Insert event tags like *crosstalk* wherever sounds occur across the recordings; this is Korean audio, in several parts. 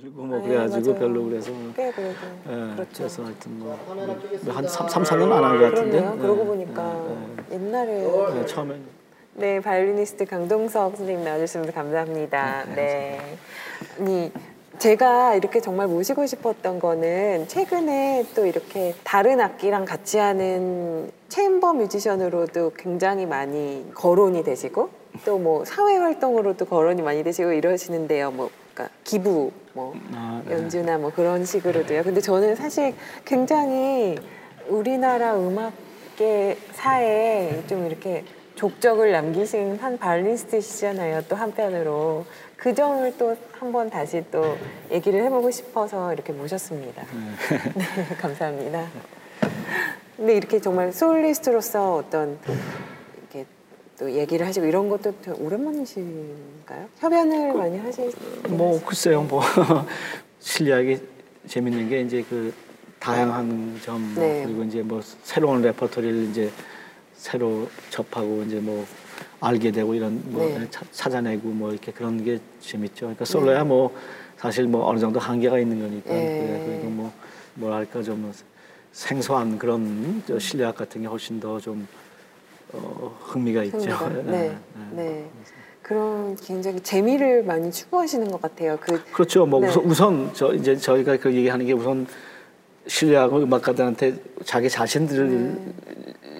들고 뭐 네, 그래가지고 맞아요. 별로 그래서 꽤 그래도 예, 그렇죠. 그래서 하여튼 뭐한 3, 3, 4년 안 한 것 같은데 그러네요. 예, 그러고 보니까 예, 옛날에 예. 예, 처음엔 네 바이올리니스트 강동석 선생님 나와주셔서 감사합니다. 네. 아니 제가 이렇게 정말 모시고 싶었던 거는 최근에 또 이렇게 다른 악기랑 같이 하는 chamber musician으로도 굉장히 많이 거론이 되시고 또 뭐 사회 활동으로도 거론이 많이 되시고 이러시는데요. 뭐 그러니까 기부 뭐 아, 예. 연주나 뭐 그런 식으로도요. 근데 저는 사실 굉장히 우리나라 음악계 사에 좀 이렇게 족적을 남기신 한 바이올리스트시잖아요. 또 한편으로 그 점을 또 한 번 다시 또 얘기를 해보고 싶어서 이렇게 모셨습니다. 네, *laughs* 감사합니다. 근데 이렇게 정말 소울리스트로서 어떤 또 얘기를 하시고 이런 것도 좀 오랜만이신가요? 협연을 많이 하시. 뭐 글쎄요 뭐 *laughs* 실리하게 재밌는 게 이제 그 다양한 점뭐 네. 그리고 이제 뭐 새로운 레퍼토리를 이제 새로 접하고 이제 뭐 알게 되고 이런 뭐 네. 차- 찾아내고 뭐 이렇게 그런 게 재밌죠. 그러니까 솔로야 뭐 사실 뭐 어느 정도 한계가 있는 거니까 네. 그래, 그리고 뭐 뭐랄까 좀 생소한 그런 저 실력 같은 게 훨씬 더좀 어, 흥미가 있죠. 흥미가. 네, 예, 예. 네. 그런 굉장히 재미를 많이 추구하시는 것 같아요. 그 그렇죠. 뭐 네. 우선, 우선 저 이제 저희가 그 얘기하는 게 우선 신뢰하고 음악가들한테 자기 자신들을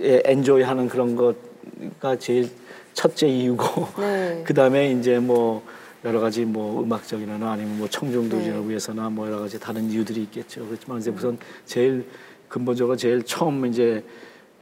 네. 엔조이하는 그런 거가 제일 첫째 이유고 네. *laughs* 그 다음에 이제 뭐 여러 가지 뭐 음악적이나 아니면 뭐 청중들을 네. 위해서나 뭐 여러 가지 다른 이유들이 있겠죠. 그렇지만 이제 우선 제일 근본적으로 제일 처음 이제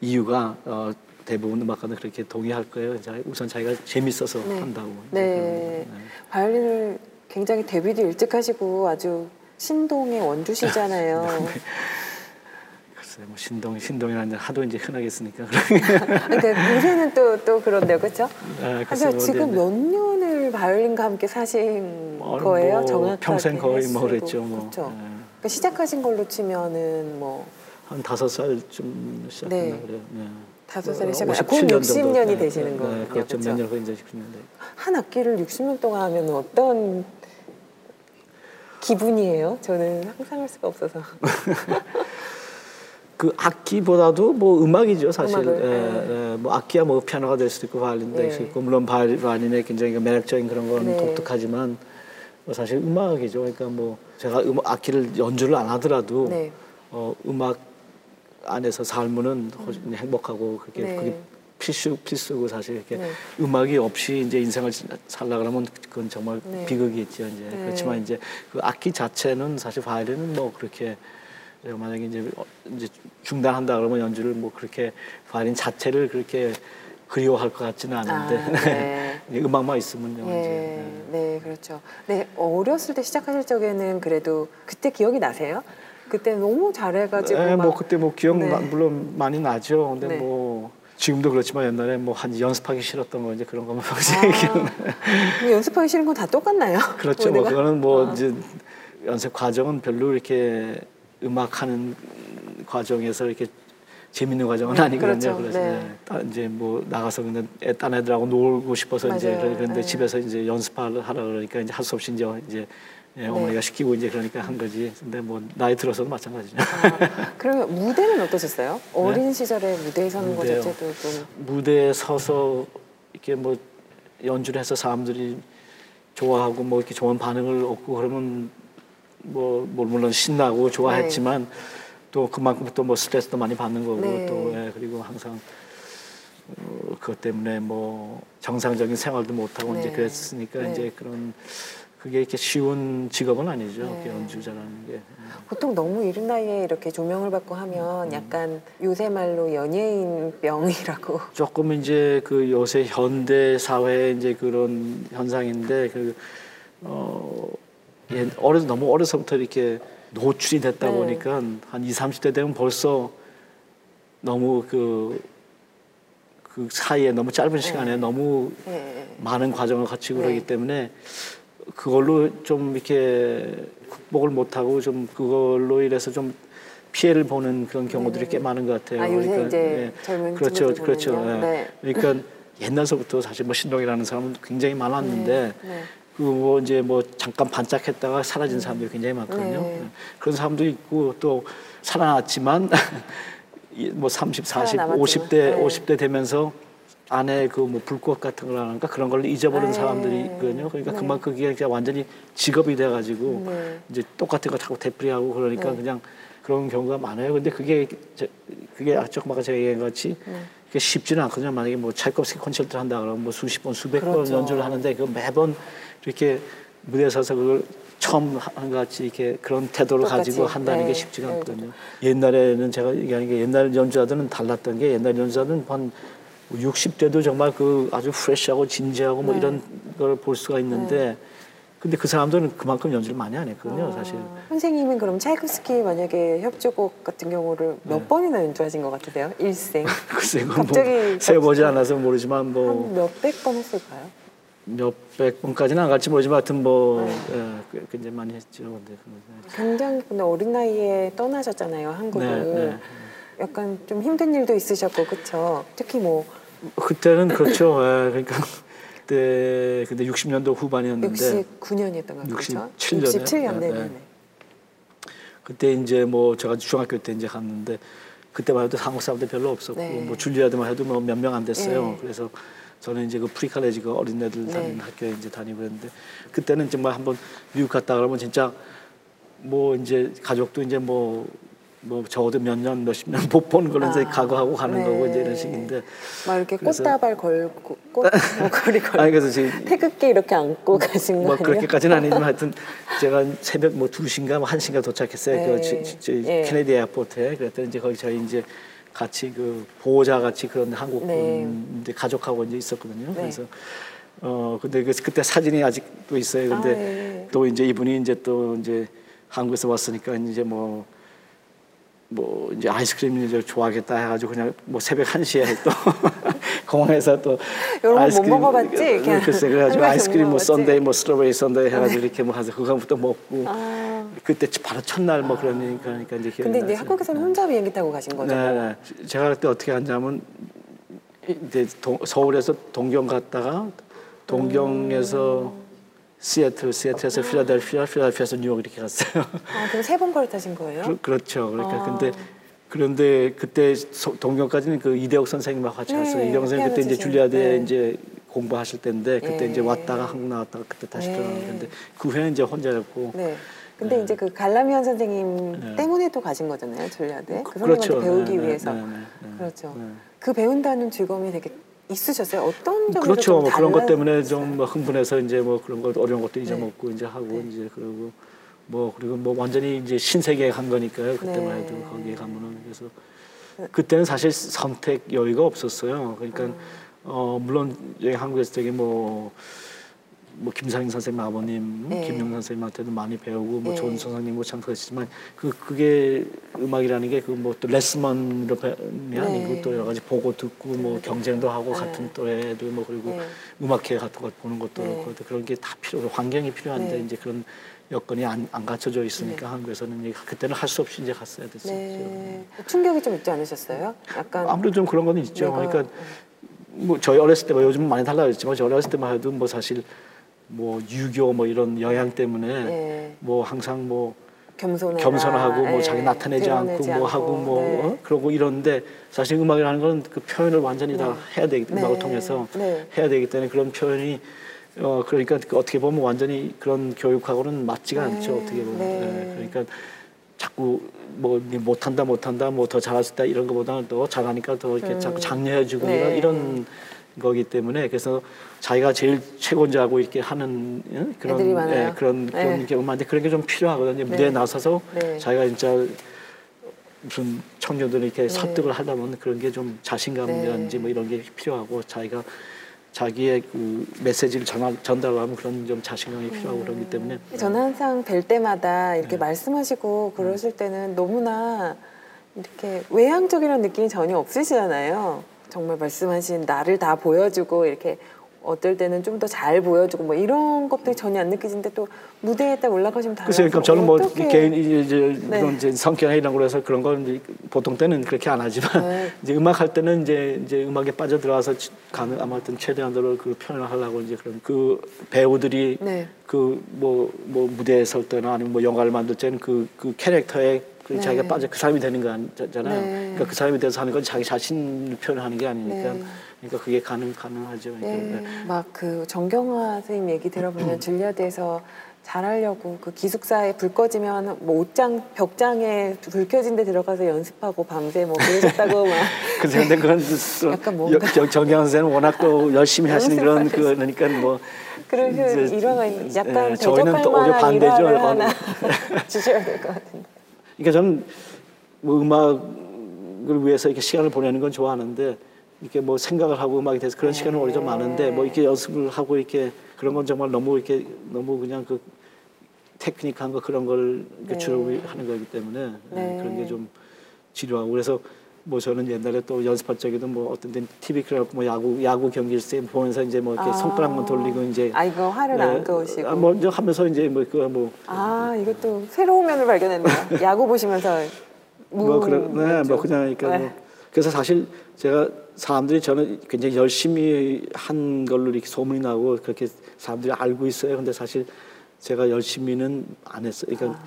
이유가 어, 대부분 음악가들 그렇게 동의할 거예요. 자, 우선 자기가 재밌어서 네. 한다고. 네. 바이올린을 굉장히 데뷔도 일찍 하시고 아주 신동의 원주시잖아요. *laughs* 글쎄 뭐 신동 신동이라는 하도 이제 흔하게 쓰니까 *laughs* 그러니까 요새는 또 또 그런데요, 그렇죠? 아, 하지만 뭐 지금 네, 몇 년을 바이올린과 함께 사신 뭐, 거예요, 뭐 정확하게 평생 거의. 뭐 그랬죠 뭐 그렇죠. 예. 그러니까 시작하신 걸로 치면은 뭐 한 다섯 살쯤 시작했나 네. 그래요. 네. 다섯 살에 뭐 시작한 곧 57년 정도. 60년이 네, 되시는 네, 거예요. 그렇죠. 그렇죠? 몇년 후에 이제 60년대. 한 악기를 60년 동안 하면 어떤 기분이에요? 저는 상상할 수가 없어서. *laughs* 그 악기보다도 뭐 음악이죠 사실. 음악을, 예, 예, 뭐 악기야 뭐 피아노가 될 수도 있고 바이올린도 될수 네. 있고 물론 바이올- 바이올린의 굉장히 그 매력적인 그런 건 네. 독특하지만 뭐 사실 음악이죠. 그러니까 뭐 제가 음, 악기를 연주를 안 하더라도 네. 어, 음악 안에서 살면은 훨씬 행복하고 그게 네. 그게 필수 필수고 사실 이렇게 네. 음악이 없이 이제 인생을 살라 그러면 그건 정말 네. 비극이겠죠 이제 네. 그렇지만 이제 그 악기 자체는 사실 바이올린은 뭐 그렇게 내가 만약에 이제 어, 이제 중단한다 그러면 연주를 뭐 그렇게 바이올린 자체를 그렇게 그리워할 것 같지는 않은데 아, 네. *laughs* 음악만 있으면요 예, 이제 네, 그렇죠. 네, 어렸을 때 시작하실 적에는 그래도 그때 기억이 나세요? 그때 너무 잘해가지고 네, 막뭐 그때 뭐 기억 네. 나- 물론 많이 나죠. 근데 네. 뭐 지금도 그렇지만 옛날에 뭐 한 연습하기 싫었던 거 이제 그런 거만 평생 기억나. 그럼 연습하기 싫은 건 다 똑같나요? *laughs* 그렇죠. 뭐? 그거는 뭐 아. 이제 연습 과정은 별로 이렇게 음악하는 과정에서 이렇게 재밌는 과정은 아니거든요. 그렇죠. 그래서 네. 이제 뭐 나가서 그냥 애- 딴 애들하고 놀고 싶어서 이제 맞아요. 그런데 네. 집에서 이제 연습하러 하라 그러니까 이제 할 수 없이 이제 이제 예, 어머니가 시키고 이제 그러니까 한 거지. 근데 뭐 나이 들어서도 마찬가지죠. 아, 그러면 무대는 어떠셨어요? *laughs* 어린 시절에 무대에 서는 거 네. 자체도 좀 무대에 서서 이렇게 뭐 연주를 해서 사람들이 좋아하고 뭐 이렇게 좋은 반응을 얻고 그러면 뭐, 뭐 물론 신나고 좋아했지만 또 그만큼 또 뭐 스트레스도 많이 받는 거고 네. 또 예, 그리고 항상 어, 그것 때문에 뭐 정상적인 생활도 못 하고 이제 네. 그랬으니까 네. 이제 그런 그게 이렇게 쉬운 직업은 아니죠. 네. 연주자라는 게. 보통 너무 이른 나이에 이렇게 조명을 받고 음. 하면 약간 요새 말로 연예인병이라고 *laughs* 조금 이제 그 요새 현대 사회 이제 그런 현상인데 그 어, 예, 어려서 너무 어려서부터 이렇게 노출이 됐다 네. 보니까 한 20, 30대 되면 벌써 너무 그, 그 사이에 너무 짧은 시간에 너무 예. 많은 과정을 거치고 네. 그러기 때문에 그걸로 좀 이렇게 극복을 못하고 좀 그걸로 인해서 좀 피해를 보는 그런 경우들이 꽤 많은 것 같아요. 아, 요새 이제 예. 젊은 그렇죠, 그렇죠. 예. 네. 그러니까 옛날서부터 사실 뭐 신동이라는 사람은 굉장히 많았는데 네. 그뭐 이제 뭐 잠깐 반짝했다가 사라진 사람들이 굉장히 많거든요. 네. 그런 사람도 있고 또 살아났지만 *laughs* 이뭐 30, 40, 살아남았지만. 50대 네. 50대 되면서 안에 그 뭐 불꽃 같은 걸 하는가 그런 걸 잊어버린 네. 사람들이 있거든요. 그러니까 네. 그만큼 그게 그냥 완전히 직업이 돼가지고 네. 이제 똑같은 거 자꾸 되풀이하고 그러니까 네. 그냥 그런 경우가 많아요. 근데 그게 저- 그게 조금 아까 제가 얘기한 것 같이 네. 그게 쉽지는 않거든요. 만약에 뭐 차이콥스키 콘서트를 한다 그러면 뭐 수십 번, 수백 번 그렇죠. 연주를 하는데 그 매번 이렇게 무대에 서서 그걸 처음 것 같이 이렇게 그런 태도를 똑같이. 가지고 한다는 네. 게 쉽지가 네. 않거든요. 옛날에는 제가 얘기하는 게 옛날 연주자들은 달랐던 게 옛날 연주자들은 한 60대도 정말 그 아주 프레시하고 진지하고 뭐 네. 이런 걸 볼 수가 있는데 근데 그 사람들은 그만큼 연주를 많이 안 했거든요, 아, 사실. 선생님은 그럼 차이콥스키 만약에 협주곡 같은 경우를 몇 네. 번이나 연주하신 것 같으세요? 일생 *laughs* 글쎄, 그건 갑자기 뭐 세보지 않아서 모르지만 뭐한 몇백 번 했을까요? 몇백 번까지는 안 갈지 모르지만 하여튼 뭐 네. 예, 꽤- 굉장히 많이 했죠. 근데 그건. 굉장히 근데 어린 나이에 떠나셨잖아요 한국을. 네, 네. 약간 좀 힘든 일도 있으셨고 그쵸? 특히 뭐 그때는 그렇죠. 예, 그러니까 그때 근데 60년도 후반이었는데 69년이었던 것 같죠? 67 년에? 67년 네, 네네. 네. 그때 이제 뭐 제가 중학교 때 이제 갔는데 그때만 해도 한국 사람들 별로 없었고 네. 뭐 줄리아드만 해도 뭐 몇 명 안 됐어요. 네. 그래서 저는 이제 그 Pre-College 그 어린애들 다니는 네. 학교에 이제 다니고 그랬는데 그때는 정말 한번 미국 갔다 그러면 진짜 뭐 이제 가족도 이제 뭐 뭐 적어도 몇 년 몇십 년 못 보는 걸로 이제 아, 각오하고 가는 네. 거고 이제 이런 식인데 막 이렇게 그래서- 꽃다발 걸고 꽃 *laughs* 목걸이 걸고 아니 그래서 지금 태극기 이렇게 안고 가신 거 뭐? 그렇게까지는 아니지만 *laughs* 하여튼 제가 새벽 뭐 2시인가 뭐 1시인가 도착했어요. 네. 그 지- 지- 지- 예. 케네디 에어포트에. 그랬더니 이제 거기 저희 이제 같이 그 보호자 같이 그런 한국 네. 분 이제 가족하고 이제 있었거든요. 네. 그래서 어 근데 그 그때 사진이 아직도 있어요. 근데 아, 예. 또 이제 이분이 이제 또 이제 한국에서 왔으니까 이제 뭐 뭐 이제 아이스크림 이제 좋아하겠다 해가지고 그냥 뭐 새벽 1 시에 또 *laughs* 공항에서 또 여러분 못 먹어봤지? 글쎄 그래가지고 한 아이스크림 뭐? sundae 뭐 strawberry sundae 해가지고 이렇게 뭐 해서 그거부터 먹고 아. 그때 바로 첫날 뭐 그러니까 그러니까 이제 기억이 근데 이제. 한국에서는 혼자 비행기 타고 가신 거죠? 네, 네. 제가 그때 어떻게 앉냐면 이제 동- 서울에서 동경 갔다가 동경에서 시애틀, 시애틀에서 필라델피아, 필라델피아에서 뉴욕 이렇게 갔어요. 아, 그럼 세 번 걸타신 거예요? 그, 렇죠 그러니까 아. 근데 그런데 그때 서- 동경까지는 그 이대옥 선생님하고 같이 네, 갔어요. 이대옥 선생님 그때 이제 줄리아드에 네. 이제 공부하실 때인데 그때 예. 이제 왔다가 한국 나왔다가 그때 다시 네. 들어갔는데 그 후에는 이제 혼자였고 네. 근데 네. 이제 그 갈라미안 선생님 네. 때문에 또 가신 거잖아요, 줄리아드에. 그 그렇죠. 선생님한테 배우기 네, 네, 위해서. 네, 네, 네. 그렇죠. 네. 그 배운다는 즐거움이 되게 있으셨어요? 어떤 점에서 그렇죠. 좀뭐 그런 것 때문에 달라졌어요? 좀뭐 흥분해서 이제 뭐 그런 것 어려운 것도 네. 잊어먹고 이제 하고 네. 이제 그러고 뭐 그리고 뭐 완전히 이제 신세계에 간 거니까요. 그때만 네. 해도 거기에 가면은 그래서 그때는 사실 선택 여유가 없었어요. 그러니까 음. 어 물론 여기 한국에서 되게 뭐. 뭐 김상인 선생님 아버님, 네. 김용 선생님한테도 많이 배우고 뭐 네. 좋은 선생님 뭐참 그랬지만 그 그게 음악이라는 게 그 뭐 또 레슨만으로 네. 아니고 또 여러 가지 보고 듣고 뭐 경쟁도 하고 네. 같은 또래도 뭐 그리고 네. 음악회 같은 거 보는 것도 네. 그렇고 그런 게 다 필요 환경이 필요한데 네. 이제 그런 여건이 안, 안 갖춰져 있으니까 한국에서는 그때는 할 수 없이 이제 갔어야 됐었죠. 네. 충격이 좀 있지 않으셨어요? 약간 아무래도 좀 그런 건 있죠. 그러니까 뭐 저희 어렸을 때 뭐 요즘 은 많이 달라졌지만 저 어렸을 때만 해도 뭐 사실 뭐 유교 뭐 이런 영향 때문에 네. 뭐 항상 뭐 겸손해라. 겸손하고 뭐 네. 자기 나타내지 않고 뭐 하고 뭐 네. 어? 그러고 이런데 사실 음악이라는 건 그 표현을 완전히 다 해야 되기 네. 음악을 통해서 네. 해야 되기 때문에 그런 표현이 어 그러니까 그 어떻게 보면 완전히 그런 교육하고는 맞지가 네. 않죠 어떻게 보면 네. 네. 그러니까 자꾸 뭐 못한다 못한다 뭐 더 잘할 수 있다 이런 것보다는 더 잘하니까 더 이렇게 음. 자꾸 장려해주고 네. 이런 이런 거기 때문에 그래서 자기가 제일 알고 이렇게 하는 예? 그런. 예, 그런 그런 네. 경우만데 그런 게 좀 필요하거든요 무대에 네. 나서서 네. 자기가 진짜 무슨 청년들이 이렇게 네. 설득을 하려면 그런 게 좀 자신감이라든지 네. 뭐 이런 게 필요하고 자기가 자기의 그 메시지를 전할, 전달하면 그런 좀 자신감이 필요하고 그러기 때문에 저는 항상 뵐 때마다 네. 이렇게 말씀하시고 그러실 때는 너무나 이렇게 외향적이라는 느낌이 전혀 없으시잖아요. 정말 말씀하신 나를 다 보여주고 이렇게 어떨 때는 좀 더 잘 보여주고 뭐 이런 것들이 전혀 안 느껴지는데 또 무대에 딱 올라가시면 달라서 글쎄요, 그러니까 저는 뭐 어떻게- 개인 이제 네. 그런 이제 성격이나 이런 거라서 그런 건 보통 때는 그렇게 안 하지만 네. *laughs* 이제 음악 할 때는 이제 이제 음악에 빠져 들어가서 가능 어떤 최대한으로 그 표현을 하려고 이제 그런 그 배우들이 네. 그뭐뭐 무대에 설 때나 아니면 뭐 영화를 만들 때는 그 그 캐릭터에 그 네. 자기가 빠져 그 사람이 되는 거 아니잖아요. 네. 그러니까 그 사람이 돼서 하는 건 자기 자신을 표현하는 게 아니니까 네. 그러니까 그게 가능 가능하죠. 그러니까 네. 네. 막그 정경화 선생님 얘기 들어보면 *clears throat* 줄리아드에서 잘하려고 그 기숙사에 불 꺼지면 뭐 옷장 벽장에 불 켜진 데 들어가서 연습하고 밤새 뭐 그러셨다고 막 *laughs* 근데 근데 그건 또 *laughs* 약간 뭔가- 정- 정경환 선생은 워낙 또 열심히 *laughs* 하시는 그런 그 그러니까 뭐 그런 이제- 일화가 약간 예, 저희는 대적할 또 오히려 만한 반대죠. 일화를 어느- 하나 주셔야 될 것 같은데. 그러니까 저는 뭐 음악을 위해서 이렇게 시간을 보내는 건 좋아하는데 이렇게 뭐 생각을 하고 음악에 대해서 그런 시간은 오히려 좀 많은데 뭐 이렇게 연습을 하고 이렇게 그런 건 정말 너무 이렇게 너무 그냥 그 테크닉한 거 그런 걸 이렇게 네. 주로 하는 거기 때문에 예, 네. 그런 게 좀 지루하고 그래서 뭐 저는 옛날에 또 연습할 적에도 뭐 어떤 데는 TV 그래갖고 뭐 야구 야구 경기를 때 보면서 이제 뭐 이렇게 아. 손가락만 돌리고 이제 아 이거 화를 안 끄시고. 아, 먼저 하면서 이제 뭐 그거 뭐아 이것도 새로운 면을 발견했네요. 야구 보시면서 뭐 그런 네, 그렇죠. 뭐 그냥 그러니까 뭐 네. 그래서 사실 제가 사람들이 저는 굉장히 열심히 한 걸로 이렇게 소문이 나고 그렇게 사람들이 알고 있어요. 근데 사실 제가 열심히는 안 했어요. 그러니까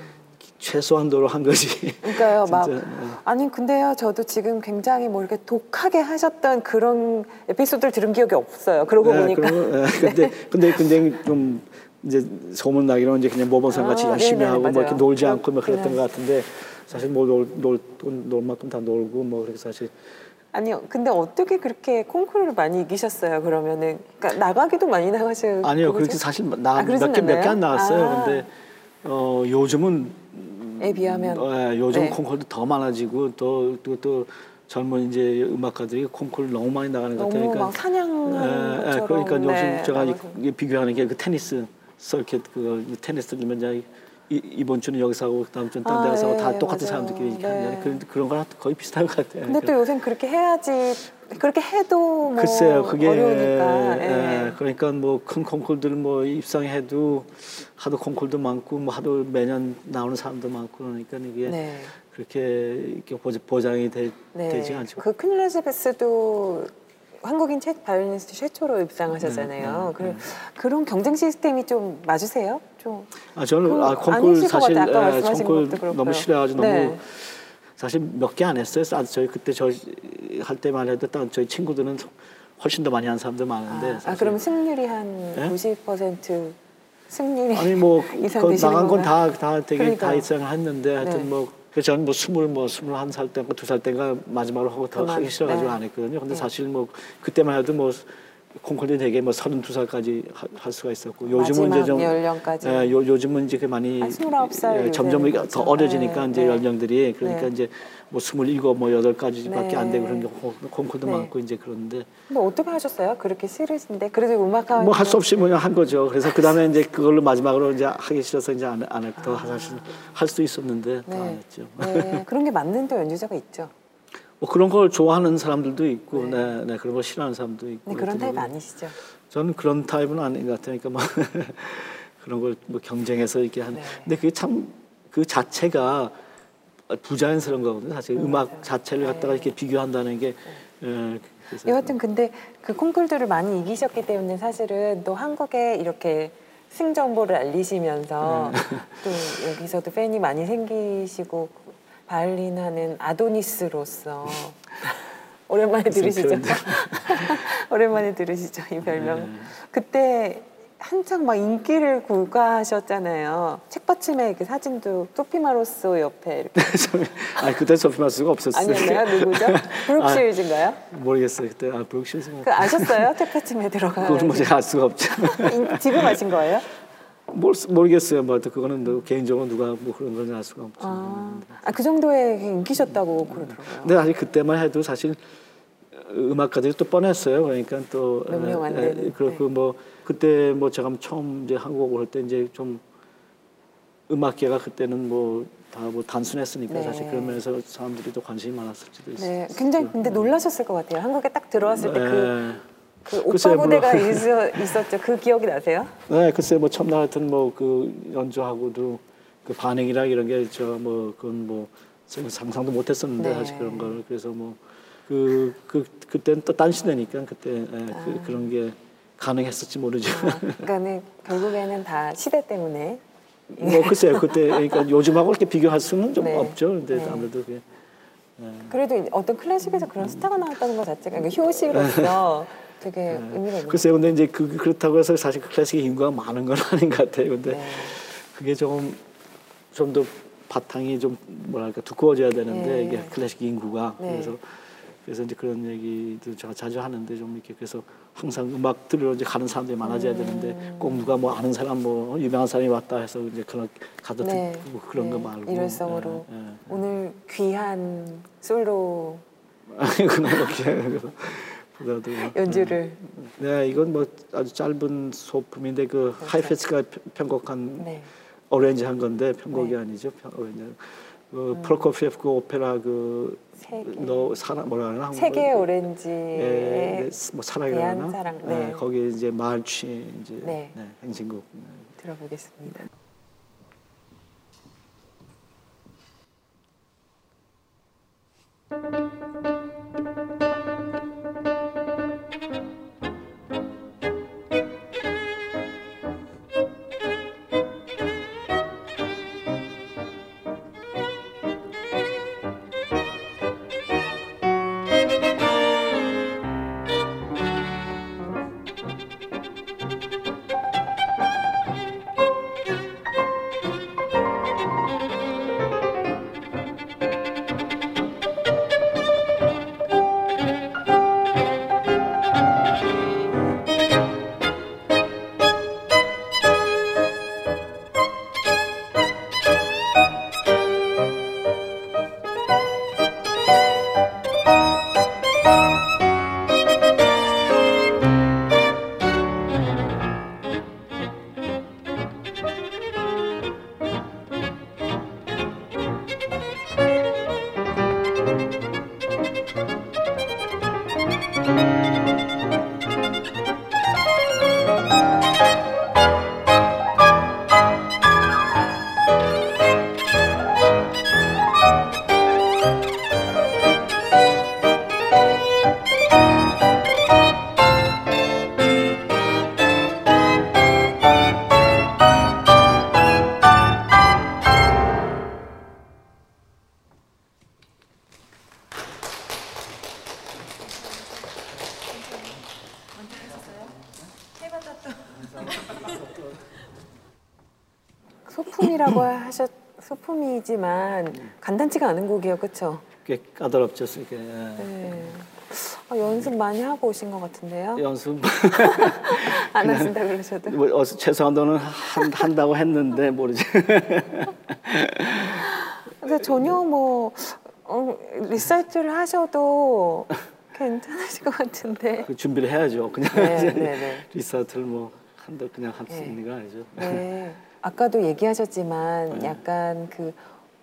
최소한도로 한 거지. 그러니까요, *laughs* 막 네. 아니 근데요, 저도 지금 굉장히 뭐 이렇게 독하게 하셨던 그런 에피소드를 들은 기억이 없어요. 그러고 네, 보니까 그런 거, 네, *laughs* 근데 근데 굉장히 좀 이제 소문 나기로 이제 그냥 모범생 같이 아, 열심히 네네, 하고 뭐 이렇게 맞아요. 놀지 않고 뭐 그랬던 그렇구나. 것 같은데 사실 뭐놀놀 놀 만큼 다 놀고 뭐 그렇게 사실 아니요, 근데 어떻게 그렇게 콩쿠르를 많이 이기셨어요? 그러면은 그러니까 나가기도 많이 나가시고 아니요? 그렇게 사실 아, 나몇 그러진 개몇개 않아요? 안 나왔어요. 아. 근데 어 요즘은 에 비하면 어, 예, 요즘 네. 콩쿨도 더 많아지고 또또 또 젊은 이제 음악가들이 콩쿨 너무 많이 나가는 것 같아요. 막 사냥처럼 예, 예, 그러니까 요즘 네, 제가 이- 비교하는 게 그 테니스 서킷 이 테니스 들면 이제 이, 이번 주는 여기서 하고 다음 주는 딴 아, 데서 하고 네, 다 똑같은 맞아요. 사람들끼리 이렇게 네. 하잖아요. 그런 그런 거랑 거의 비슷한 것 같아요. 근데 또 요새 그렇게 해야지 그렇게 해도 뭐 글쎄요, 그게 어려우니까. 예, 예. 그러니까 뭐 큰 콩쿨들 뭐 입상해도 하도 콩쿨도 많고 뭐 하도 매년 나오는 사람도 많고 그러니까 이게 네. 그렇게 보장이 되, 네. 되지 않죠. 그 퀸엘리자베스도 한국인 최, 바이올리니스트 최초로 입상하셨잖아요. 네, 네, 그, 그런 경쟁 시스템이 좀 맞으세요? 좀 아 저는 그아 콩쿨 사실 예, 말씀하신 콩쿨 그렇고요. 너무 싫어가지고 네. 너무 사실 몇 개 안 했어요. 아, 저희 그때 저 할 때만 해도 딱 저희 친구들은 훨씬 더 많이 한 사람들 많은데. 아, 아, 그럼 승률이 한 네? 90% 승률이 아니 뭐 *laughs* 그 나간 건? 다 다 되게 그러니까요. 다 입상을 했는데 하여튼 네. 뭐 그래서 저는 뭐 스물 뭐 스물한 살 때인가 두 살 때인가 마지막으로 하고 더 하기 싫어가지고 네. 안 했거든요. 근데 네. 사실 뭐 그때만 해도 뭐 콩쿨이 되게 뭐 서른 두 살까지 하- 할 수가 있었고 요즘은 이제 좀 연령까지. 예, 요, 요즘은 이제 그 많이 한 29살 예, 점점 이게 더 그렇죠. 어려지니까 네, 이제 네. 연령들이 그러니까 네. 이제 뭐 스물일곱 뭐 여덟까지밖에 안 되고 네. 그런 게 콩- 콩쿨도 네. 많고 이제 그런데 근데 어떻게 하셨어요? 그렇게 싫으신데 그래도 음악하면 뭐할 수 없이 그냥 한 거죠. 그래서 그 다음에 이제 그걸로 마지막으로 이제 하기 싫어서 이제 안, 안 했고 아. 사실 할 수도 있었는데 네. 했죠. 네, 그런 게 맞는 또 연주자가 있죠. 뭐 그런 걸 좋아하는 사람들도 있고, 네. 네, 네, 그런 걸 싫어하는 사람도 있고. 근데 그런 타입 뭐 아니시죠? 저는 그런 타입은 아닌 것 같아요. 그러니까 뭐 *laughs* 그런 걸 뭐 경쟁해서 이렇게 하는. 네. 근데 그게 참 그 자체가 부자연스러운 거거든요. 사실 음, 악 자체를 갖다가 이렇게 비교한다는 게. 예, 그래서 여하튼 근데 그 콩쿨들을 많이 이기셨기 때문에 사실은 또 한국에 이렇게 승 정보를 알리시면서 네. 또 여기서도 팬이 많이 생기시고 바이올린 하는 아도니스로서 *laughs* 오랜만에 들으시죠? *laughs* 오랜만에 들으시죠 이 별명. 네. 그때 한창 막 인기를 구가하셨잖아요. 책받침에 그 사진도 소피 마로소 옆에 이렇게 *laughs* 아니 그때 소피 마스가 없었어요. 아니었나요? 누구죠? 브룩실즈인가요? 모르겠어요. 그때 아뭐그 아셨어요? 책받침에 들어가. 그거는 뭐 제가 알 수가 없죠. 인- 지금 아신 거예요? 뭘, 모르겠어요. 뭐 하여튼 그거는 뭐 개인적으로 누가 뭐 그런 건지 알 수가 없죠. 아, 아, 그 정도의 인기셨다고 그러더라고요. 근데 사실 그때만 해도 사실 음악가들이 또 뻔했어요. 그러니까 또 에, 에, 되는, 네. 그렇고 뭐 그때 뭐 제가 처음 이제 한국 올때 이제 좀 음악계가 그때는 뭐다뭐 단순했으니까 네. 사실 그런 면에서 사람들이 또 관심이 많았을지도 있어요. 네, 굉장히 근데 놀라셨을 것 같아요. 한국에 딱 들어왔을 때그 네. 그 오빠 글쎄요, 부대가. *laughs* 있어, 있었죠. 그 기억이 나세요? 네, 글쎄 뭐 첫날 하여튼 뭐그 연주하고도 그 반응이라 이런 게 저 뭐 그건 뭐 상상도 못했었는데 네. 사실 그런 걸 그래서 뭐 그 그 그 때는 또 딴 시대니까 그때 예, 그, 그런 게 가능했을지 모르죠. 아, 그러니까는 결국에는 다 시대 때문에 뭐 글쎄요 그때 그러니까 요즘하고 이렇게 비교할 수는 좀 네. 없죠. 근데 네. 아무래도 그게 그래도 어떤 클래식에서 그런 스타가 나왔다는 것 자체가 그러니까 효시로서 되게 의미가 있는 것 글쎄요 근데 이제 그 그렇다고 해서 사실 그 클래식의 인구가 많은 건 *laughs* 아닌 것 같아요. 근데 네. 그게 조금 좀 더 바탕이 좀 뭐랄까 두꺼워져야 되는데 네. 이게 클래식 인구가 네. 그래서 그래서 이제 그런 얘기도 제가 자주 하는데 좀 이렇게 그래서 항상 음악 들으러 이제 가는 사람들이 많아져야 음. 되는데 꼭 누가 뭐 아는 사람 뭐 유명한 사람이 왔다 해서 이제 그런 가도 네. 듣고 그런 거 네. 말고 일회성으로 예, 예. 오늘 귀한 솔로 아니 *laughs* 그건 그렇게 그래서 보다도 연주를 네 이건 뭐 아주 짧은 소품인데 그 하이패스가 편곡한 네. 어레인지 한 건데 편곡이 네. 아니죠. 편-. 그 프로코피에프 그 오페라 그 세계. 너 사랑 뭐라 그러나 세계의 예, 오렌지의 네, 뭐 사랑이라나 사랑, 네. 네. 거기 이제 말취 이제 네. 네, 행진곡 네. 들어보겠습니다. 소 소품이지만 간단치가 않은 곡이에요, 그렇죠? 꽤 까다롭죠. 이렇게 예. 네. 아, 연습 많이 하고 오신 것 같은데요? 연습 *laughs* 안 하신다 그러셔도. 뭐 어서 최소한도는 한, 한다고 했는데 모르지. *laughs* 근데 전혀 뭐 어, 리사이틀을 하셔도 괜찮으실 것 같은데. 그 준비를 해야죠. 그냥 네, 네, 네. 리사이틀을 뭐 한다 그냥 할수 네. 있는 거 아니죠. 네. 아까도 얘기하셨지만 네. 약간 그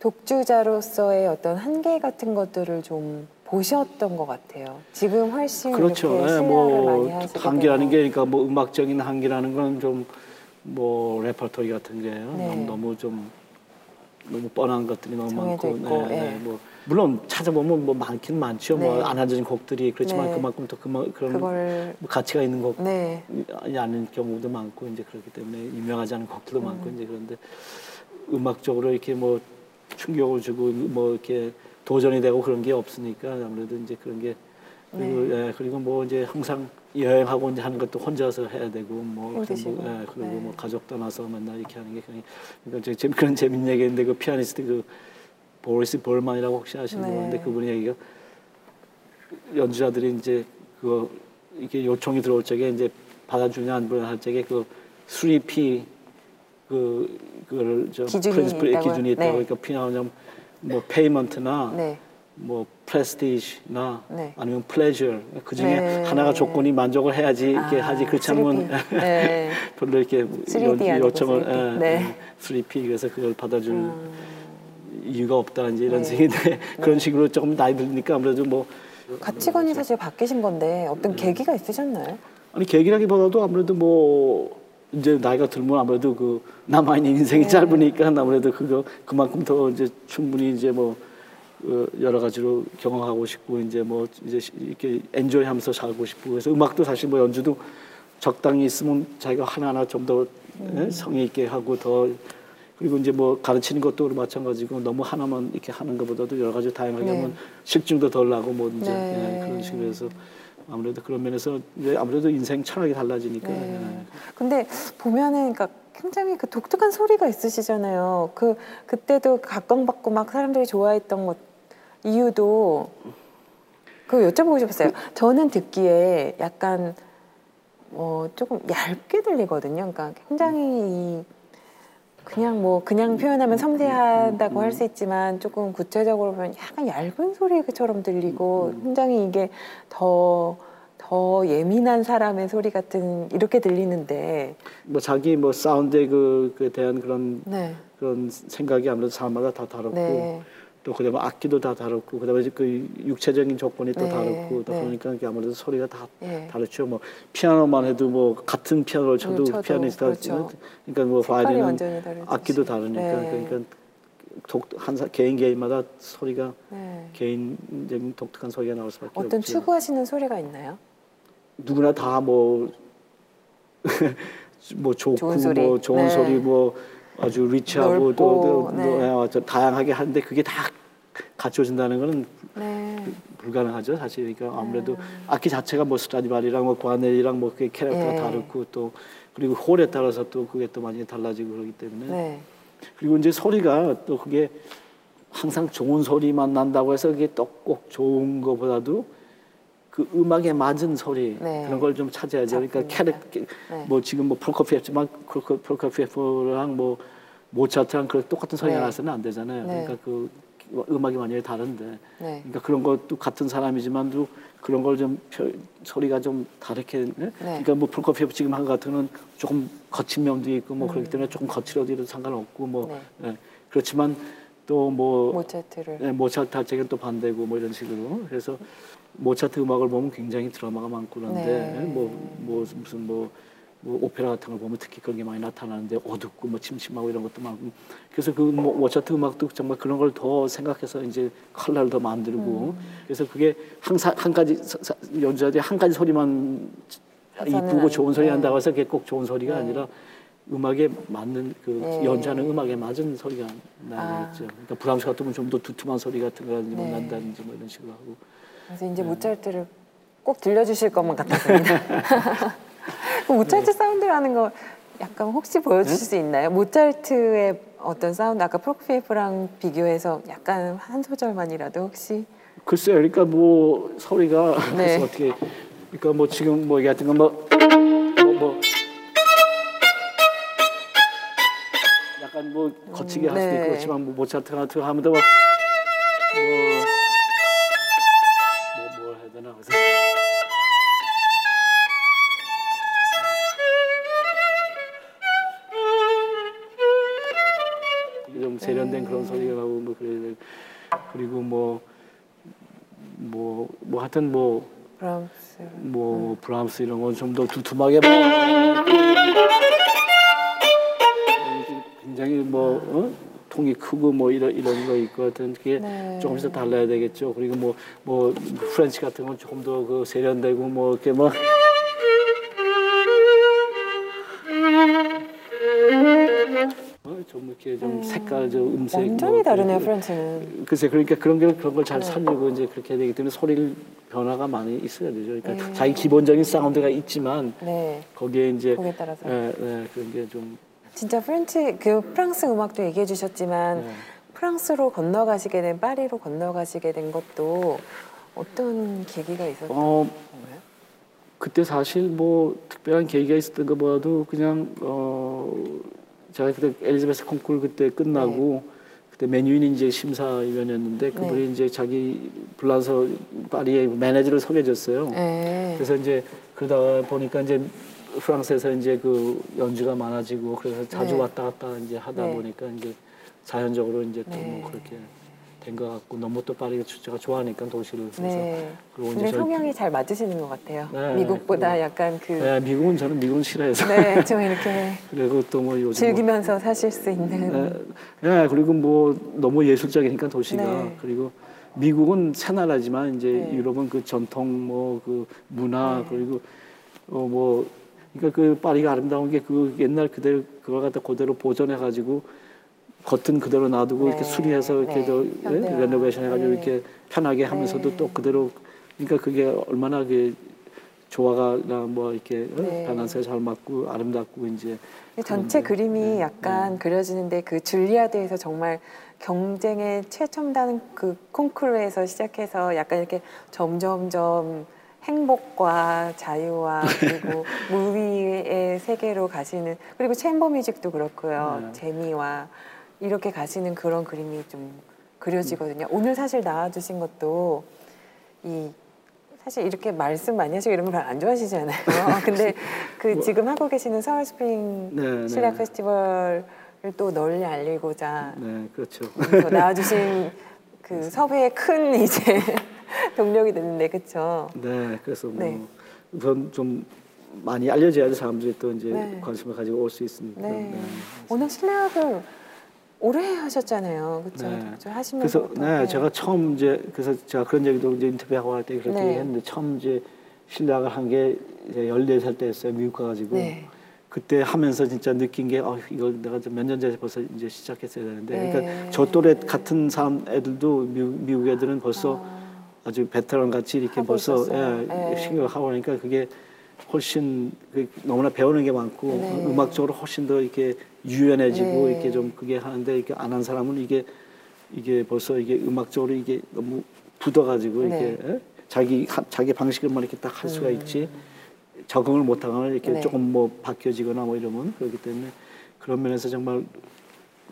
독주자로서의 어떤 한계 같은 것들을 좀 보셨던 것 같아요. 지금 훨씬 그렇죠. 이렇게 예, 신뢰를 뭐 한계라는 게. 그러니까 뭐 음악적인 한계라는 건 좀 뭐 레퍼토리 같은 게 네. 너무, 너무 좀 너무 뻔한 것들이 너무 많고 있고, 네, 예. 네, 뭐 물론 찾아보면 뭐 많긴 많죠. 네. 뭐안 앉은 곡들이 그렇지만 네. 그만큼 또 그만 그런 그걸 뭐 가치가 있는 곡 네. 이 않은 경우도 많고 이제 그렇기 때문에 유명하지 않은 곡들도 음. 많고 이제 그런데 음악적으로 이렇게 뭐 충격을 주고 뭐 이렇게 도전이 되고 그런 게 없으니까 아무래도 이제 그런 게 그리고, 네. 예, 그리고 뭐 이제 항상 여행하고 이제 하는 것도 혼자서 해야 되고 뭐 힘드시고. 뭐, 예, 그리고 네. 뭐 가족 떠나서 맨날 이렇게 하는 게 그냥 그러니까 그런 재밌는 얘기인데 그 피아니스트 그 보리스 볼만이라고 혹시 아시는 네. 분인데 그분이 얘기가 연주자들이 이제 그 이게 요청이 들어올 적에 이제 받아주냐 안 받아주냐 할 적에 그 3P 그 그거를 저 기준이 있다고요? 기준이 있다고 네. 그러니까 P 나오냐면 뭐 payment나 네. 뭐 prestige나 네. 아니면 pleasure 그 중에 네. 하나가 조건이 만족을 해야지 이렇게 아, 하지 그렇지 않으면 3P. *laughs* 네. 별로 이렇게 3D 요- 요청을 3P. 예, 네. 예, 3P 그래서 그걸 받아줄 음, 이유가 없다 이제 이런 네. 식인데 *laughs* 그런 식으로 조금 나이 들니까 아무래도 뭐 가치관이 사실 바뀌신 건데 어떤 계기가 있으셨나요? 아니 계기라기보다도 아무래도 뭐 이제 나이가 들면 아무래도 그 남아 있는 인생이 짧으니까 아무래도 그거 그만큼 더 이제 충분히 이제 뭐 어, 여러 가지로 경험하고 싶고 이제 뭐 이제 이렇게 엔조이하면서 살고 싶고 그래서 음악도 사실 뭐 연주도 적당히 있으면 자기가 하나하나 좀 더 성의 있게 하고 더 그리고 이제 뭐 가르치는 것도 마찬가지고 너무 하나만 이렇게 하는 것보다도 여러 가지 다양하게 네. 하면 실증도 덜 나고 뭐 이제 네. 예, 그런 식으로 해서 아무래도 그런 면에서 이제 아무래도 인생 철학이 달라지니까 네. 예. 근데 보면은 그러니까 굉장히 그 독특한 소리가 있으시잖아요. 그 그때도 각광받고 막 사람들이 좋아했던 것 이유도 그거 여쭤보고 싶었어요. 저는 듣기에 약간 어 조금 얇게 들리거든요. 그러니까 굉장히 이 그냥 뭐 그냥 표현하면 섬세하다고 할 수 있지만 조금 구체적으로 보면 약간 얇은 소리처럼 들리고 굉장히 이게 더 더 예민한 사람의 소리 같은 이렇게 들리는데 뭐 자기 뭐 사운드에 그, 그에 대한 그런 네. 그런 생각이 아무래도 사람마다 다 다르고 네. 또 그다음에 악기도 다 다르고 그다음에 그 육체적인 조건이 또 네, 다르고 또 네. 그러니까 이게 아무래도 소리가 다 예. 다르죠. 뭐 피아노만 해도 뭐 같은 피아노를 쳐도 음, 쳐도 피아니스트가 그렇죠. 그러니까 뭐 바이올린은. 악기도 다르니까 네. 그러니까 독, 한 사, 개인 개인마다 소리가 네. 개인적인 독특한 소리가 나올 수밖에 어떤 없죠. 추구하시는 소리가 있나요? 누구나 다뭐 *laughs* 뭐 좋고 좋은 소리. 뭐 좋은 네. 소리 뭐 아주 리치하고 또, 또, 네. 또, 예, 아주 다양하게 하는데 그게 다 갖춰진다는 거는 네. 불가능하죠 사실 그러니까 아무래도 악기 자체가 뭐 스트라디바리랑 뭐 과넬이랑 뭐 그게 캐릭터가 예. 다르고 또 그리고 홀에 따라서 또 그게 또 많이 달라지고 그러기 때문에 네. 그리고 이제 소리가 또 그게 항상 좋은 소리만 난다고 해서 그게 또 꼭 좋은 것보다도 그 음악에 맞은 소리 네. 그런 걸 좀 찾아야죠. 그러니까. 캐릭 네. 뭐 지금 뭐 프로코피에프지만 프로코피에프랑 뭐 모차트랑 그 똑같은 소리가 네. 나서는 안 되잖아요. 네. 그러니까 그 음악이 완전히 다른데 네. 그러니까 그런 것도 같은 사람이지만도 그런 걸 좀 소리가 좀 다르게 네? 그러니까 뭐 프로코피에프 지금 한 것 같은 건 조금 거친 면도 있고 뭐 그렇기 때문에 조금 거칠어도 상관없고 뭐 음. 그렇지만 또뭐 모차트를 네, 모차트 자체가 또 반대고 뭐 이런 식으로 그래서 모차트 음악을 보면 굉장히 드라마가 많고 그런데 네. 뭐, 뭐 무슨 뭐, 뭐 오페라 같은 걸 보면 특히 그런 게 많이 나타나는데 어둡고 뭐 침침하고 이런 것도 많고 그래서 그 모- 모차트 음악도 정말 그런 걸 더 생각해서 이제 컬러를 더 만들고 음. 그래서 그게 항상 한 가지 연주자들이 한 가지 소리만 이쁘고 좋은 소리 안- 한다고 해서 그게 꼭 좋은 소리가 네. 아니라 음악에 맞는 그 네. 연주하는 음악에 맞은 소리가 나야겠죠. 아. 그러니까 브람스 같은 건 좀 더 두툼한 소리 같은 거 네. 난다든지 뭐 이런 식으로 하고 그래서 이제 네. 모차트를 꼭 들려주실 것만 같았습니다. *laughs* 그 모차트 네. 사운드라는 거 약간 혹시 보여주실 수 있나요? 모차트의 어떤 사운드 아까 프로피에프랑 비교해서 약간 한 소절만이라도 혹시 글쎄요, 그러니까 뭐 소리가 네. 그래서 어떻게 그러니까 뭐 지금 뭐 얘기 같은 건뭐 뭐, 뭐 약간 뭐 거치게 할 수도 네. 있고 그렇지만 뭐 모차트 같은 거 하면 뭐, 뭐 하여튼 뭐, 브람스 뭐, 브람스 이런 건 좀 더 두툼하게 뭐, 굉장히 뭐, 어? 통이 크고 뭐 이런, 이런 거 있고 하여튼 그게 네. 조금씩 달라야 되겠죠. 그리고 뭐, 뭐, French 같은 건 조금 더 그 세련되고 뭐, 이렇게 뭐. 이렇게 좀 색깔, 저 음색. 완전히 뭐 다르네요 그- French는. 글쎄 그러니까 그런 게 그런 걸잘 네. 살리고 이제 그렇게 해야 되기 때문에 소리를 변화가 많이 있어야 되죠. 그러니까 네. 자기 기본적인 사운드가 있지만 네 거기에 이제 거기에 따라서 예, 예, 그런 게 좀 진짜 French 그 프랑스 음악도 얘기해 주셨지만 네. 프랑스로 건너가시게 된 파리로 건너가시게 된 것도 어떤 계기가 있었던 어, 건가요? 그때 사실 뭐 특별한 계기가 있었던 것보다도 그냥 어 제가 그때 엘리자베스 콩쿨 그때 끝나고 그때 메뉴인 이제 심사위원이었는데 그분이 이제 자기 불란서 파리의 매니저를 소개해줬어요. 네. 그래서 이제 그러다 보니까 이제 프랑스에서 이제 그 연주가 많아지고 그래서 자주 네. 왔다 갔다 이제 하다 네. 보니까 이제 자연적으로 이제 또 네. 뭐 그렇게 된 것 같고 너무 또 파리가 제가 좋아하니까 도시를 그래서 네. 그리고 근데 저희- 성향이 잘 맞으시는 것 같아요. 네, 미국보다 그리고- 약간 그 네, 미국은 저는 미국은 싫어해서 네, 좀 이렇게 *laughs* 그리고 또 뭐 요즘 뭐- 즐기면서 사실 수 있는 네, 네, 그리고 뭐 너무 예술적이니까 도시가 네. 그리고 미국은 새 나라지만 이제 네. 유럽은 그 전통 뭐 그 문화 그리고 어 뭐 그러니까 그 파리가 아름다운 게 그 옛날 그대로 그걸 갖다 그대로 보존해 가지고 겉은 그대로 놔두고 이렇게 네. 수리해서 이렇게 네. 저 현대화. 레노베이션 해가지고 네. 이렇게 편하게 하면서도 네. 또 그대로 그러니까 그게 얼마나 그 조화가나 뭐 이렇게 어? 네. 밸런스가 잘 맞고 아름답고 이제 전체 그림이 네, 약간 그려지는데 그 줄리아드에서 정말 경쟁의 최첨단 그 콩쿠르에서 시작해서 약간 이렇게 점점점 행복과 자유와 그리고 *laughs* 무위의 세계로 가시는 그리고 챔버 뮤직도 그렇고요 네. 재미와 이렇게 가시는 그런 그림이 좀 그려지거든요. 오늘 사실 나와주신 것도 이 사실 이렇게 말씀 많이 하시고 이런 거 별로 안 좋아하시잖아요. *laughs* 근데 그 지금 하고 계시는 서울 스프링 뭐 네, 네. 실내악 페스티벌을 또 널리 알리고자 네 그렇죠. 또 *laughs* 나와주신 그 섭외의 큰 이제 *laughs* 동력이 됐는데 그렇죠. 네, 그래서 뭐 네. 우선 좀 많이 알려져야지 사람들이 또 이제 네. 관심을 가지고 올 수 있으니까. 네. 네. 오늘 실내악을 오래 하셨잖아요. 그렇죠. 네. 저 하시면서 그래서 네, 제가 처음 이제 그래서 제가 그런 얘기도 이제 인터뷰하고 할 때 그렇게 네. 했는데 처음 이제 실력을 한 게 이제 14살 때였어요. 미국 가가지고. 네. 그때 하면서 진짜 느낀 게 어, 이걸 내가 몇 년 전에 벌써 이제 시작했어야 되는데 네. 그러니까 저 또래 같은 사람 애들도 미국, 미국 애들은 벌써 아, 아주 베테랑 같이 이렇게 벌써 있었어요. 예, 네. 생각을 하고 하니까 그게 훨씬 그 너무나 배우는 게 많고 네. 음악적으로 훨씬 더 이렇게 유연해지고 네. 이렇게 좀 그게 하는데 이렇게 안 한 사람은 이게 이게 벌써 이게 음악적으로 이게 너무 굳어가지고 네. 이렇게 예? 자기 하- 자기 방식을만 이렇게 딱 할 수가 있지 적응을 못하거나 이렇게 음. 네. 조금 뭐 바뀌어지거나 뭐 이러면 그렇기 때문에 그런 면에서 정말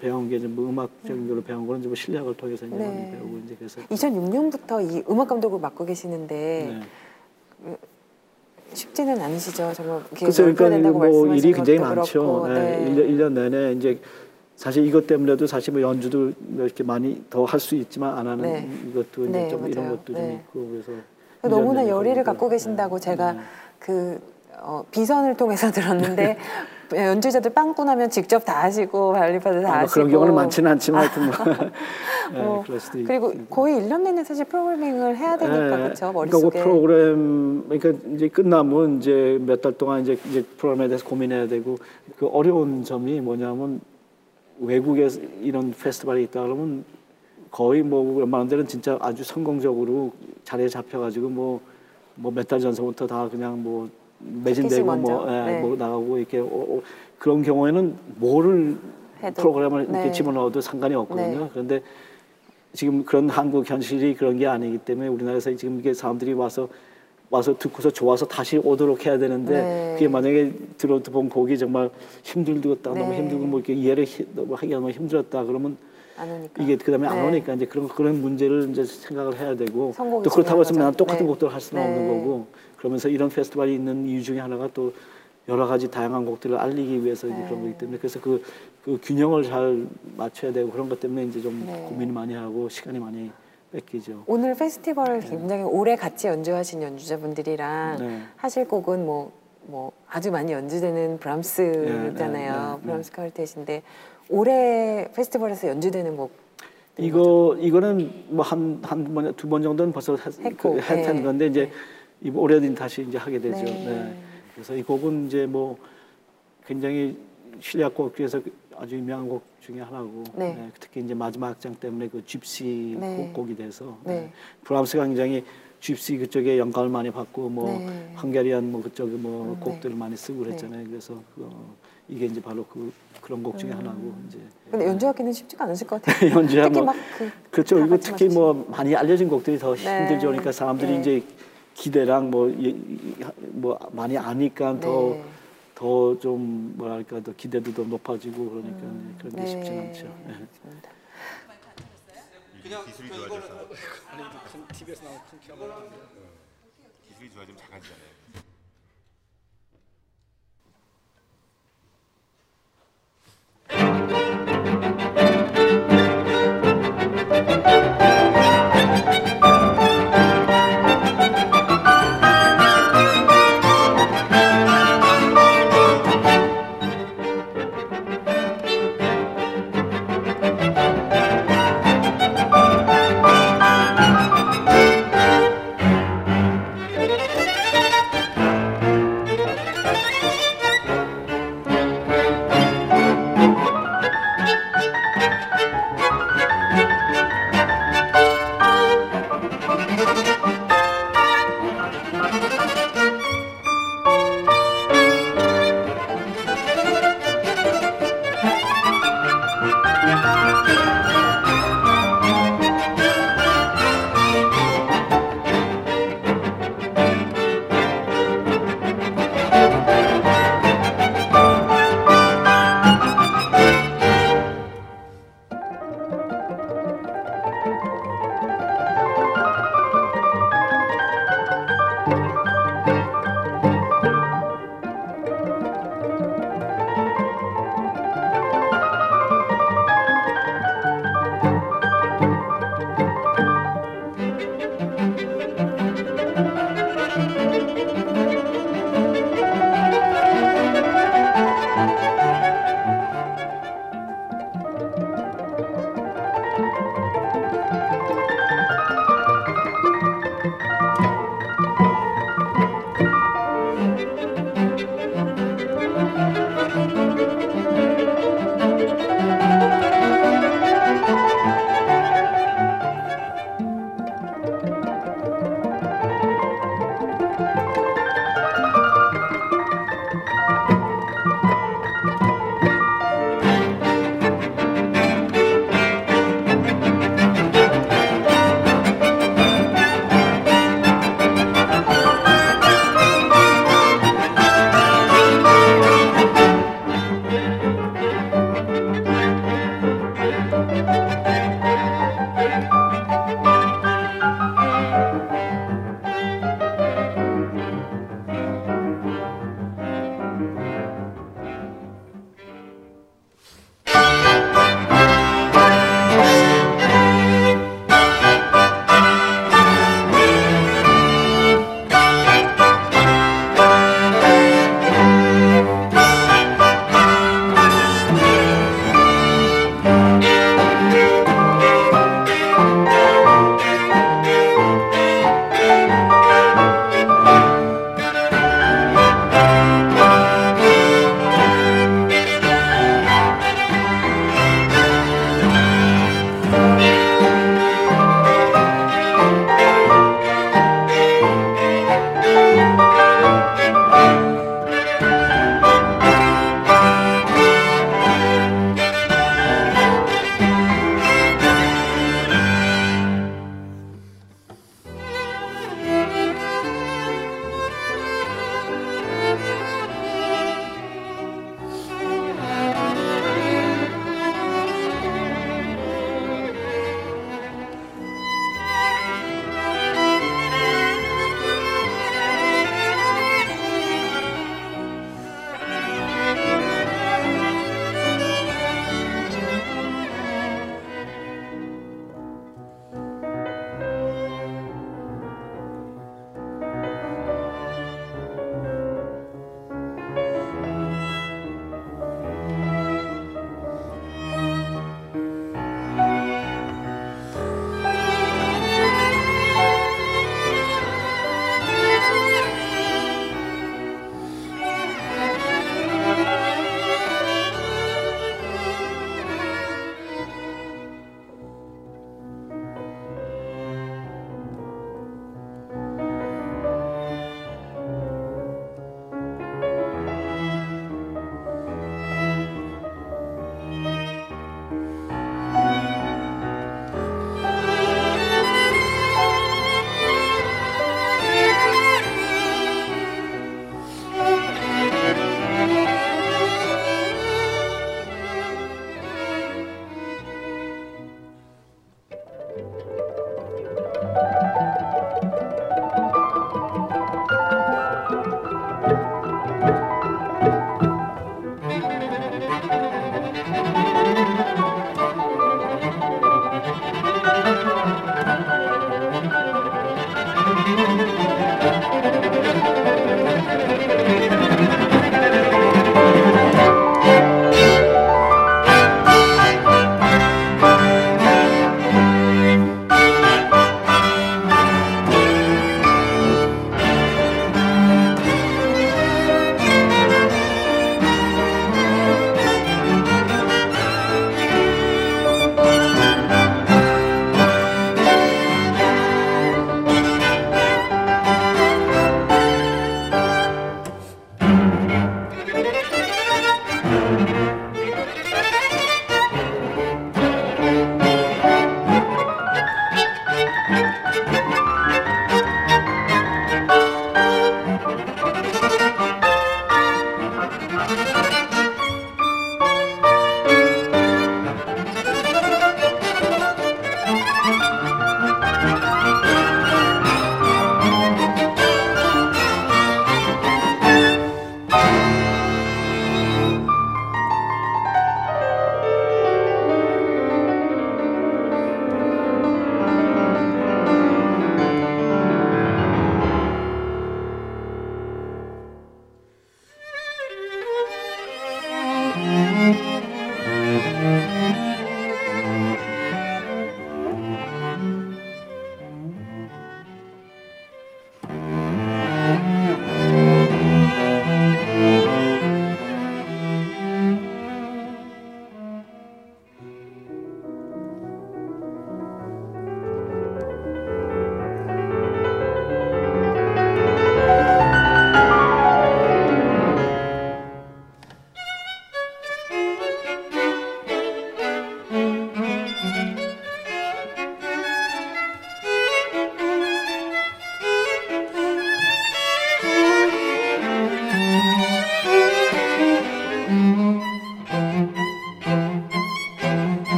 배운 게좀 음악적인 걸로 배운 거는 좀 실력을 통해서 이제 네. 많이 배우고 이제 그래서 2006년부터 이 음악 감독을 맡고 계시는데 네. 쉽지는 않으시죠. 정말 그래서 그러니까 뭐 일이 굉장히 많죠. 네. 네. 일 1년, 년 내내 이제 사실 이것 때문에도 사실 뭐 연주도 뭐 이렇게 많이 더 할 수 있지만 안 하는 네. 이것도 이제 네, 좀 이런 맞아요. 것도 네. 좀 있고 그래서 너무나 1년 열의를. 갖고 계신다고 네. 제가 네. 그 어, 비선을 통해서 *laughs* 들었는데 연주자들 빵꾸 나면 직접 다 하시고 발리파도 다 아, 뭐 하시고 그런 경우는 많지는 않지만 하여튼 뭐 *laughs* *laughs* 네, 있- 그리고 거의 1년 내내 사실 프로그래밍을 해야 되니까 네. 그렇죠 그러니까 그 머릿속에 프로그램 그러니까 이제 끝나면 이제 몇 달 동안 이제 이제 프로그램에 대해서 고민해야 되고 그 어려운 점이 뭐냐면 외국에 이런 페스티벌이 있다 그러면 거의 뭐 웬만한 데는 진짜 아주 성공적으로 자리에 잡혀가지고 뭐 뭐 몇 달 전서부터 다 그냥 뭐 매진되고. 뭐, 예, 네. 뭐 나가고 이렇게 어, 어, 그런 경우에는 뭐를 해도. 프로그램을 이렇게 네. 집어넣어도 상관이 없거든요. 네. 그런데 지금 그런 한국 현실이 그런 게 아니기 때문에 우리나라에서 지금 이게 사람들이 와서 와서 듣고서 좋아서 다시 오도록 해야 되는데 네. 그게 만약에 들어도 본 곡이 정말 힘들었다 너무 네. 힘들고 뭐 이렇게 이해를 히- 너무 하기가 너무 힘들었다 그러면 안 이게 그다음에 안 네. 오니까 이제 그런 그런 문제를 이제 생각을 해야 되고 또 그렇다고 해서 거죠. 똑같은 네. 곡들을 할 수는 네. 없는 거고 그러면서 이런 페스티벌이 있는 이유 중에 하나가 또 여러 가지 다양한 곡들을 알리기 위해서 이제 네. 그런 거기 때문에 그래서 그, 그 균형을 잘 맞춰야 되고 그런 것 때문에 이제 좀 네. 고민을 많이 하고 시간이 많이 뺏기죠. 오늘 페스티벌 굉장히 오래 같이 연주하신 연주자분들이랑 네. 하실 곡은 뭐, 뭐 아주 많이 연주되는 브람스잖아요. 네, 네, 네, 브람스 퀄텟인데 올해 페스티벌에서 연주되는 곡 이거 이거는 뭐 한 한 번 두 번 정도는 벌써 했, 했고, 그, 했던 네. 건데 이제 이번 올해는 다시 이제 하게 되죠. 네. 네. 그래서 이 곡은 이제 뭐 굉장히 실력곡 중에서 아주 유명한 곡 중에 하나고 네. 네, 특히 이제 마지막 악장 때문에 그 집시 네. 곡, 곡이 돼서 네. 네. 브람스가 굉장히 집시 그쪽에 영감을 많이 받고 뭐 네. 헝가리안 뭐 그쪽에 뭐 음, 네. 곡들을 많이 쓰고 그랬잖아요. 그래서 그, 어, 이게 이제 바로 그 그런 곡 음. 중에 하나고 이제 근데 연주하기는 쉽지가 않으실 것 *laughs* 같아요. 연주야 특히 뭐 막그 그렇죠. 같이 특히 맞추시- 뭐 많이 알려진 곡들이 더 네. 힘들죠. 그러니까 사람들이 네. 이제 기대랑 뭐, 이- 이- 뭐 많이 아니까 더 네. 더 좀 뭐랄까 더 기대도 더 높아지고 그러니까 그런 게 쉽지 네. 않죠. 네. 좋습니다. 기술이 좋아져서 아니 큰 TV에서 나온 큰 캐머라. 기술이 좋아지면 작아지잖아요.